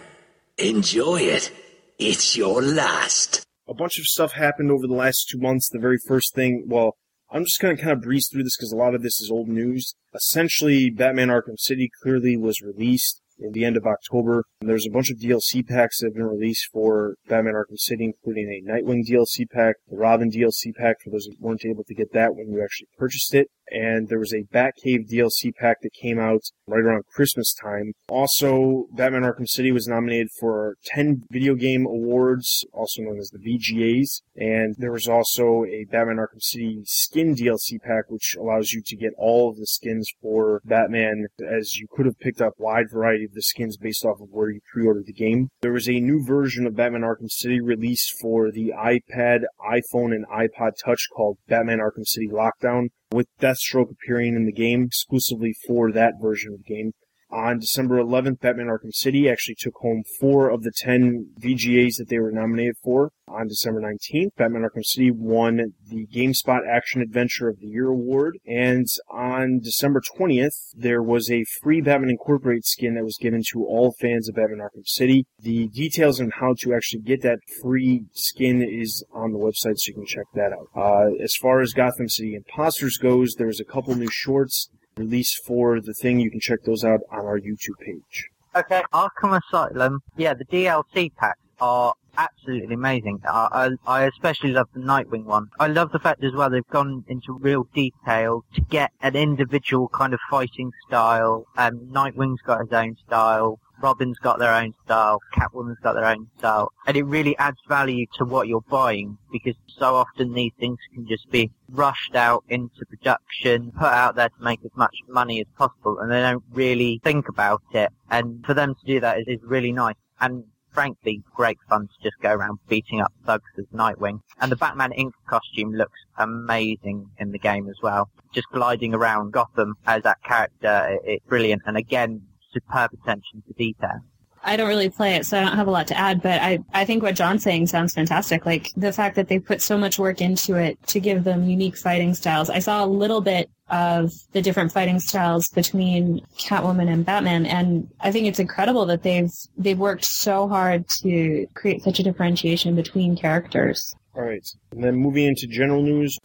Enjoy it. It's your last. A bunch of stuff happened over the last two months. The very first thing, well, I'm just going to kind of breeze through this because a lot of this is old news. Essentially, Batman Arkham City clearly was released in the end of October. And There's a bunch of DLC packs that have been released for Batman Arkham City, including a Nightwing DLC pack, the Robin DLC pack for those who weren't able to get that when you actually purchased it. And there was a Batcave DLC pack that came out right around Christmas time. Also, Batman Arkham City was nominated for 10 video game awards, also known as the VGAs. And there was also a Batman Arkham City skin DLC pack, which allows you to get all of the skins for Batman, as you could have picked up a wide variety of the skins based off of where you pre-ordered the game. There was a new version of Batman Arkham City released for the iPad, iPhone, and iPod Touch called Batman Arkham City Lockdown, with Deathstroke appearing in the game exclusively for that version of the game. On December 11th, Batman Arkham City actually took home four of the 10 VGAs that they were nominated for. On December 19th, Batman Arkham City won the GameSpot Action Adventure of the Year award. And on December 20th, there was a free Batman Incorporated skin that was given to all fans of Batman Arkham City. The details on how to actually get that free skin is on the website, so you can check that out. Uh, as far as Gotham City Imposters goes, there's a couple new shorts released for the thing. You can check those out on our YouTube page. Okay, Arkham Asylum. Yeah, the DLC packs are absolutely amazing. I, I, I especially love the Nightwing one. I love the fact as well they've gone into real detail to get an individual kind of fighting style. Um, Nightwing's got his own style. Robin's got their own style, Catwoman's got their own style, and it really adds value to what you're buying because so often these things can just be rushed out into production, put out there to make as much money as possible, and they don't really think about it. And for them to do that is, is really nice. And frankly, great fun to just go around beating up thugs as Nightwing. And the Batman Inc. costume looks amazing in the game as well. Just gliding around Gotham as that character, it's brilliant. And again, superb attention to detail. I don't really play it, so I don't have a lot to add, but I, I think what John's saying sounds fantastic. Like the fact that they put so much work into it to give them unique fighting styles. I saw a little bit of the different fighting styles between Catwoman and Batman, and I think it's incredible that they've they've worked so hard to create such a differentiation between characters. All right, and then moving into general news.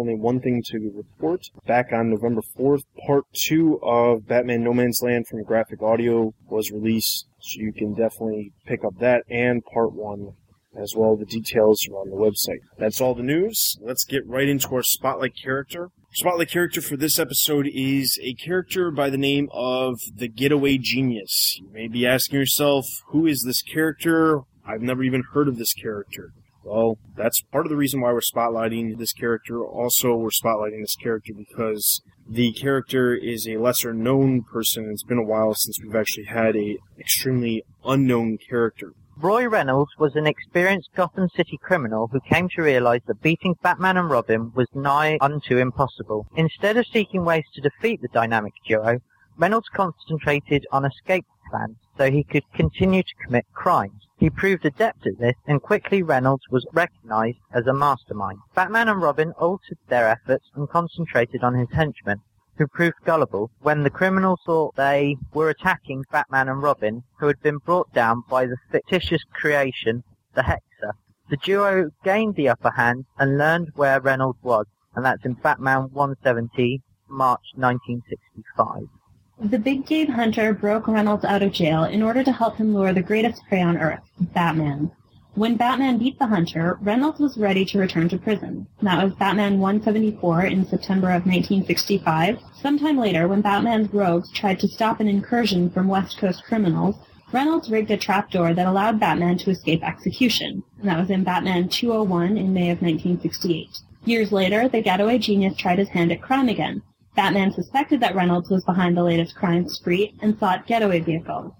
Only one thing to report. Back on November 4th, part two of Batman No Man's Land from Graphic Audio was released, so you can definitely pick up that and part one as well. The details are on the website. That's all the news. Let's get right into our spotlight character. Spotlight character for this episode is a character by the name of the Getaway Genius. You may be asking yourself, who is this character? I've never even heard of this character. Well, that's part of the reason why we're spotlighting this character. Also, we're spotlighting this character because the character is a lesser known person. It's been a while since we've actually had a extremely unknown character. Roy Reynolds was an experienced Gotham City criminal who came to realize that beating Batman and Robin was nigh unto impossible. Instead of seeking ways to defeat the dynamic duo, Reynolds concentrated on escape plans so he could continue to commit crimes. He proved adept at this, and quickly Reynolds was recognized as a mastermind. Batman and Robin altered their efforts and concentrated on his henchmen, who proved gullible when the criminals thought they were attacking Batman and Robin, who had been brought down by the fictitious creation, the Hexer. The duo gained the upper hand and learned where Reynolds was, and that's in Batman 170, March 1965. The big game hunter broke Reynolds out of jail in order to help him lure the greatest prey on Earth, Batman. When Batman beat the hunter, Reynolds was ready to return to prison. That was Batman 174 in September of 1965. Sometime later, when Batman's rogues tried to stop an incursion from West Coast criminals, Reynolds rigged a trapdoor that allowed Batman to escape execution. That was in Batman 201 in May of 1968. Years later, the getaway genius tried his hand at crime again. Batman suspected that Reynolds was behind the latest crime spree and sought getaway vehicles.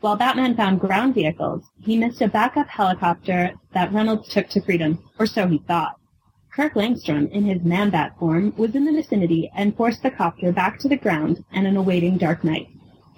While Batman found ground vehicles, he missed a backup helicopter that Reynolds took to freedom, or so he thought. Kirk Langstrom, in his Man-Bat form, was in the vicinity and forced the copter back to the ground and an awaiting Dark Knight.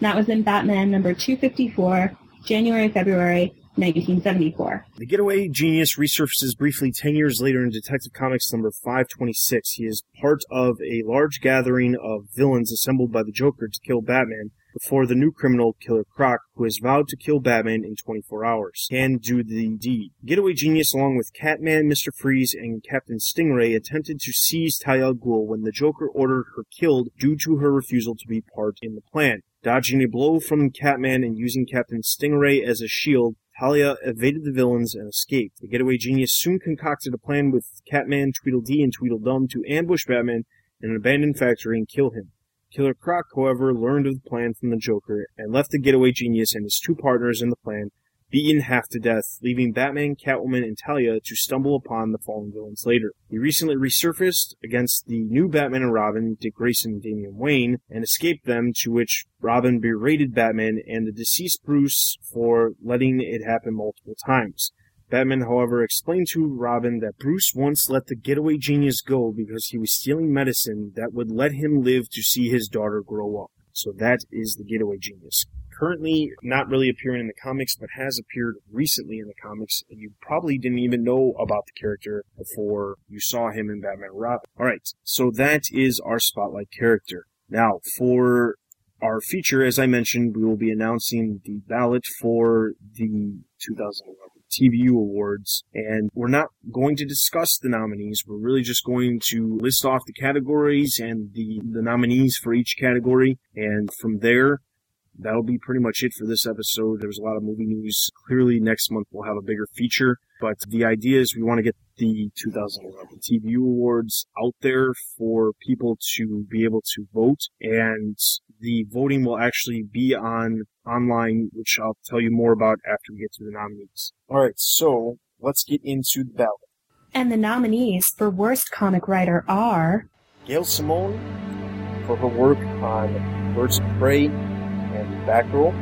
That was in Batman number 254, January, February 1974. The getaway genius resurfaces briefly 10 years later in Detective Comics number 526. He is part of a large gathering of villains assembled by the Joker to kill Batman before the new criminal Killer Croc, who has vowed to kill Batman in 24 hours, can do the deed. Getaway Genius, along with Catman, Mr. Freeze, and Captain Stingray, attempted to seize Talia al Ghul when the Joker ordered her killed due to her refusal to be part in the plan. Dodging a blow from Catman and using Captain Stingray as a shield, Talia evaded the villains and escaped. The getaway genius soon concocted a plan with Catman, Tweedledee, and Tweedledum to ambush Batman in an abandoned factory and kill him. Killer Croc, however, learned of the plan from the Joker and left the getaway genius and his two partners in the plan beaten half to death, leaving Batman, Catwoman, and Talia to stumble upon the fallen villains later. He recently resurfaced against the new Batman and Robin, Dick Grayson and Damian Wayne, and escaped them, to which Robin berated Batman and the deceased Bruce for letting it happen multiple times. Batman, however, explained to Robin that Bruce once let the getaway genius go because he was stealing medicine that would let him live to see his daughter grow up. So that is the getaway genius currently not really appearing in the comics, but has appeared recently in the comics, and you probably didn't even know about the character before you saw him in Batman Robin. Alright, so that is our spotlight character. Now, for our feature, as I mentioned, we will be announcing the ballot for the 2011 TBU Awards, and we're not going to discuss the nominees. We're really just going to list off the categories and the, the nominees for each category, and from there, that'll be pretty much it for this episode. There's a lot of movie news. Clearly, next month we'll have a bigger feature, but the idea is we want to get the 2011 TBU Awards out there for people to be able to vote, and the voting will actually be on online, which I'll tell you more about after we get to the nominees. All right, so let's get into the ballot. And the nominees for Worst Comic Writer are Gail Simone for her work on Birds of Prey and Batgirl.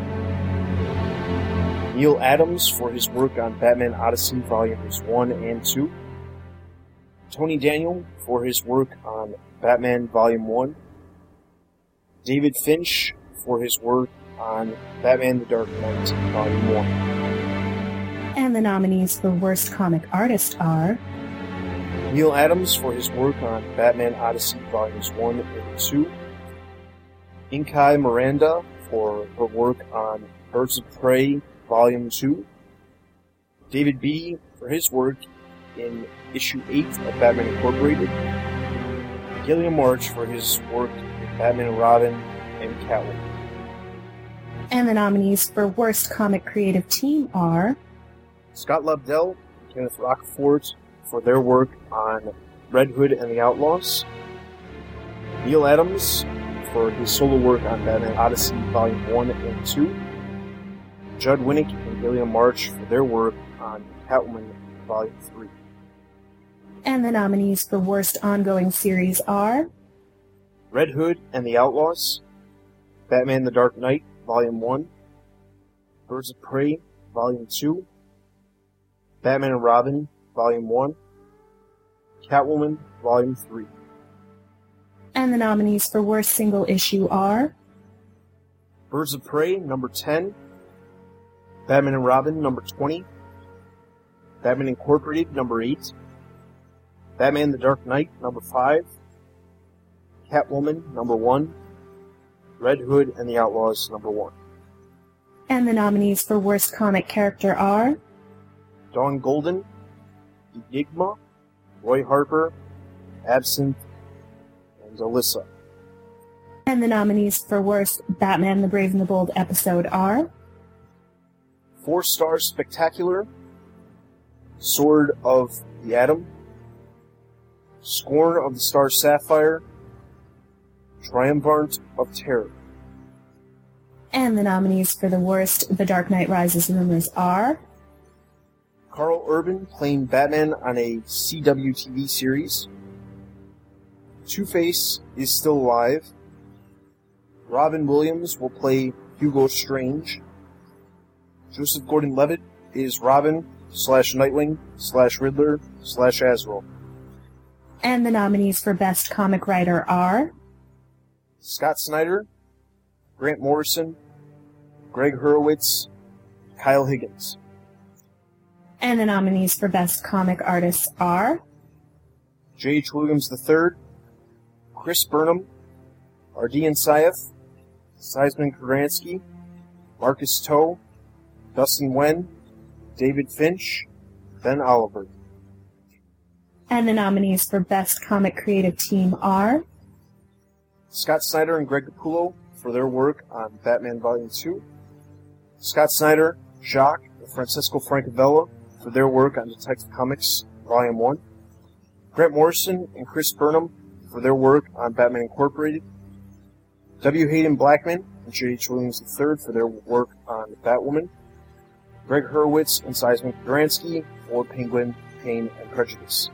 Neal Adams for his work on Batman Odyssey Volumes 1 and 2. Tony Daniel for his work on Batman Volume 1. David Finch for his work on Batman the Dark Knight Volume 1. And the nominees for Worst Comic Artist are Neal Adams for his work on Batman Odyssey Volumes 1 and 2. Inaki Miranda for her work on Birds of Prey Volume 2. David B. for his work in issue 8 of Batman Incorporated. Guillem March for his work in Batman and Robin and Catwoman. And the nominees for Worst Comic Creative Team are Scott Lobdell and Kenneth Rocafort for their work on Red Hood and the Outlaws. Neal Adams for his solo work on Batman Odyssey Volume 1 and 2. Judd Winick and Guillem March for their work on Catwoman Volume 3. And the nominees for Worst Ongoing Series are Red Hood and the Outlaws, Batman the Dark Knight Volume 1, Birds of Prey Volume 2, Batman and Robin, Volume 1, Catwoman, Volume 3. And the nominees for worst single issue are Birds of Prey, number 10, Batman and Robin, number 20, Batman Incorporated, number 8, Batman the Dark Knight, number 5, Catwoman, number 1, Red Hood and the Outlaws, number 1. and the nominees for worst comic character are Dawn Golden, Enigma, Roy Harper, Absinthe, Alyssa. and the nominees for worst Batman the Brave and the Bold episode are Four Star Spectacular, Sword of the Atom, Scorn of the Star Sapphire, Triumvirate of Terror. and the nominees for the worst The Dark Knight Rises rumors are Karl Urban playing Batman on a CW TV series. Two Face is still alive. Robin Williams will play Hugo Strange. Joseph Gordon Levitt is Robin slash Nightwing slash Riddler slash Azrael. and the nominees for best comic writer are Scott Snyder, Grant Morrison, Gregg Hurwitz, Kyle Higgins. and the nominees for best comic artists are J.H. Williams III, Chris Burnham, Ardian Syaf, Szymon Kudranski, Marcus To, Dustin Nguyen, David Finch, Ben Oliver. and the nominees for best comic creative team are Scott Snyder and Greg Capullo for their work on Batman Volume 2. Scott Snyder, Jock, and Francesco Francavilla for their work on Detective Comics Volume 1. Grant Morrison and Chris Burnham for their work on Batman Incorporated. W. Haden Blackman and J.H. Williams III for their work on Batwoman. Gregg Hurwitz and Szymon Kudranski for Penguin, Pain, and Prejudice.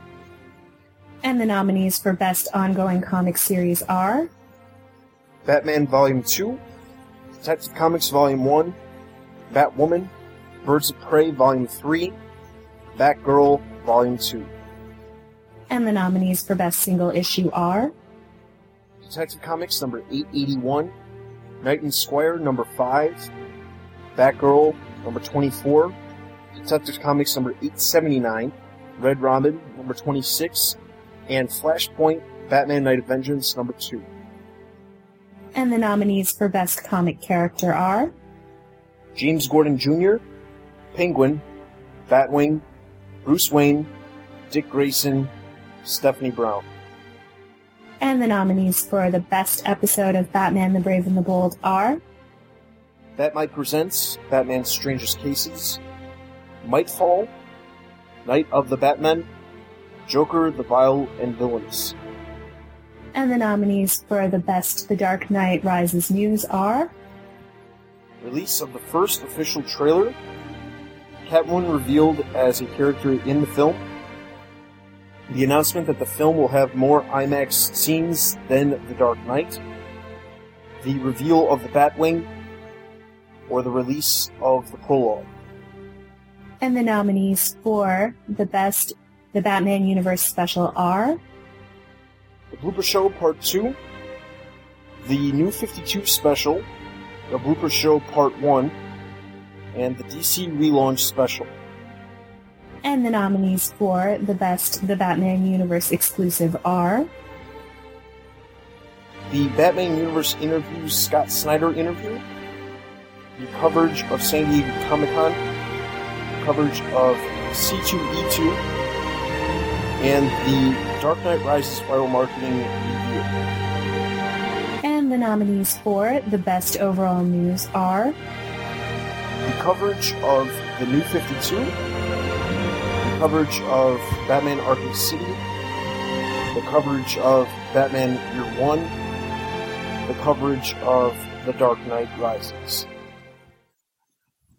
and the nominees for best ongoing comic series are Batman Volume 2, Detective Comics Volume 1, Batwoman, Birds of Prey Volume 3, Batgirl Volume 2, and the nominees for best single issue are Detective Comics number 881, Knight and Squire number 5, Batgirl number 24, Detective Comics number 879, Red Robin number 26, and Flashpoint Batman Night of Vengeance number 2. and the nominees for best comic character are James Gordon Jr., Penguin, Batwing, Bruce Wayne, Dick Grayson, Stephanie Brown. and the nominees for the best episode of Batman the Brave and the Bold are Batmite presents Batman's Strangest Cases, Mightfall, Night of the Batman, Joker the Vile and Villainous. and the nominees for the best The Dark Knight Rises news are Release of the first official trailer, Catwoman revealed as a character in the film. The announcement that the film will have more IMAX scenes than The Dark Knight. The reveal of the Batwing, or the release of the prologue. and the nominees for the best The Batman Universe special are The Blooper Show Part 2, the New 52 Special, The Blooper Show Part 1, and the DC Relaunch Special. And the nominees for the best The Batman Universe exclusive are The Batman Universe Interviews Scott Snyder interview, the coverage of San Diego Comic Con, coverage of C2E2, and the Dark Knight Rises Viral Marketing review. and the nominees for the best overall news are the coverage of the New 52, the coverage of Batman Arkham City, the coverage of Batman Year One, the coverage of The Dark Knight Rises.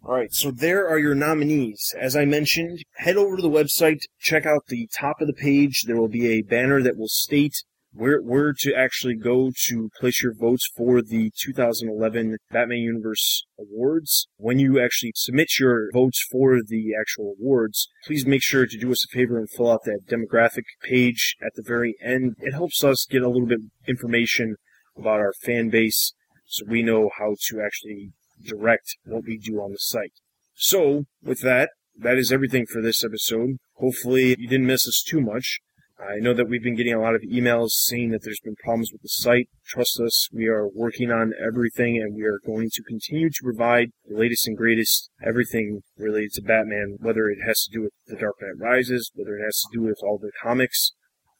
Alright, so there are your nominees. As I mentioned, head over to the website, check out the top of the page. There will be a banner that will state where where to actually go to place your votes for the 2011 Batman Universe Awards. When you actually submit your votes for the actual awards, please make sure to do us a favor and fill out that demographic page at the very end. It helps us get a little bit information about our fan base so we know how to actually direct what we do on the site. So, with that, that is everything for this episode. Hopefully you didn't miss us too much. I know that we've been getting a lot of emails saying that there's been problems with the site. Trust us, we are working on everything and we are going to continue to provide the latest and greatest everything related to Batman, whether it has to do with The Dark Knight Rises, whether it has to do with all the comics,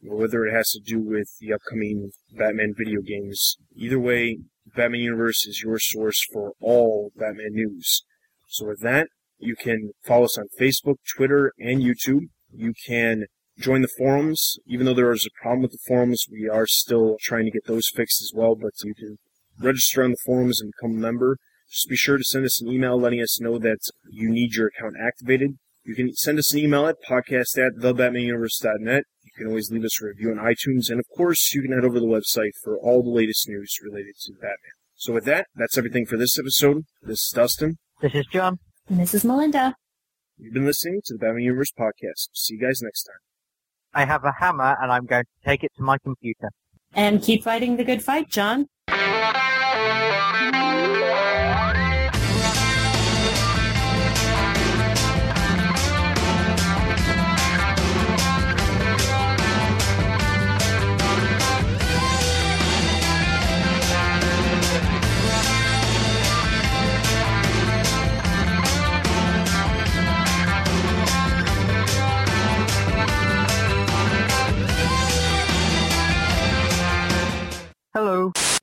or whether it has to do with the upcoming Batman video games. Either way, Batman Universe is your source for all Batman news. So with that, you can follow us on Facebook, Twitter, and YouTube. You can join the forums. Even though there is a problem with the forums, we are still trying to get those fixed as well. But you can register on the forums and become a member. Just be sure to send us an email letting us know that you need your account activated. You can send us an email at podcast at thebatmanuniverse.net. You can always leave us a review on iTunes. And of course, you can head over to the website for all the latest news related to Batman. So with that, that's everything for this episode. This is Dustin. This is John. And this is Melinda. You've been listening to the Batman Universe podcast. See you guys next time. I have a hammer and I'm going to take it to my computer. And keep fighting the good fight, John.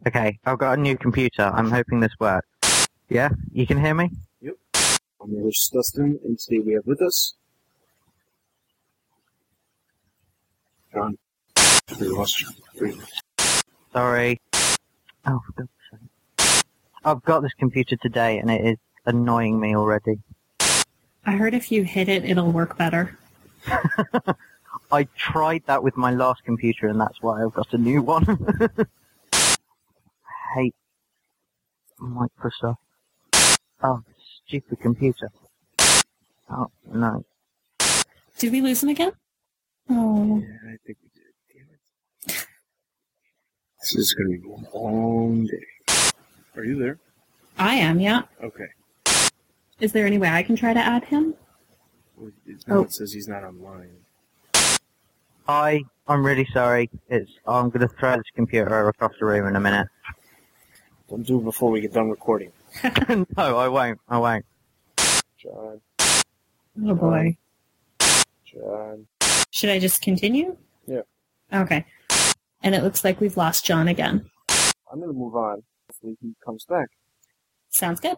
Okay, I've got a new computer. I'm hoping this works. Yeah? You can hear me? Yep. I'm your host, Dustin, and today we have with us John. We lost you. Sorry. Oh, for God's sake. I've got this computer today and it is annoying me already. I heard if you hit it, it'll work better. I tried that with my last computer and that's why I've got a new one. I hate Microsoft. Oh, stupid computer. Oh, no. Did we lose him again? Oh. Yeah, I think we did. Damn it. This is going to be a long day. Are you there? I am, yeah. Okay. Is there any way I can try to add him? Well, no, Oh. it says he's not online. Hi, I'm really sorry. It's I'm gonna throw this computer across the room in a minute. Don't do it before we get done recording. no, I won't. I won't. John, Oh boy. John. Should I just continue? Yeah. Okay. And it looks like we've lost John again. I'm going to move on. Hopefully he comes back. Sounds good.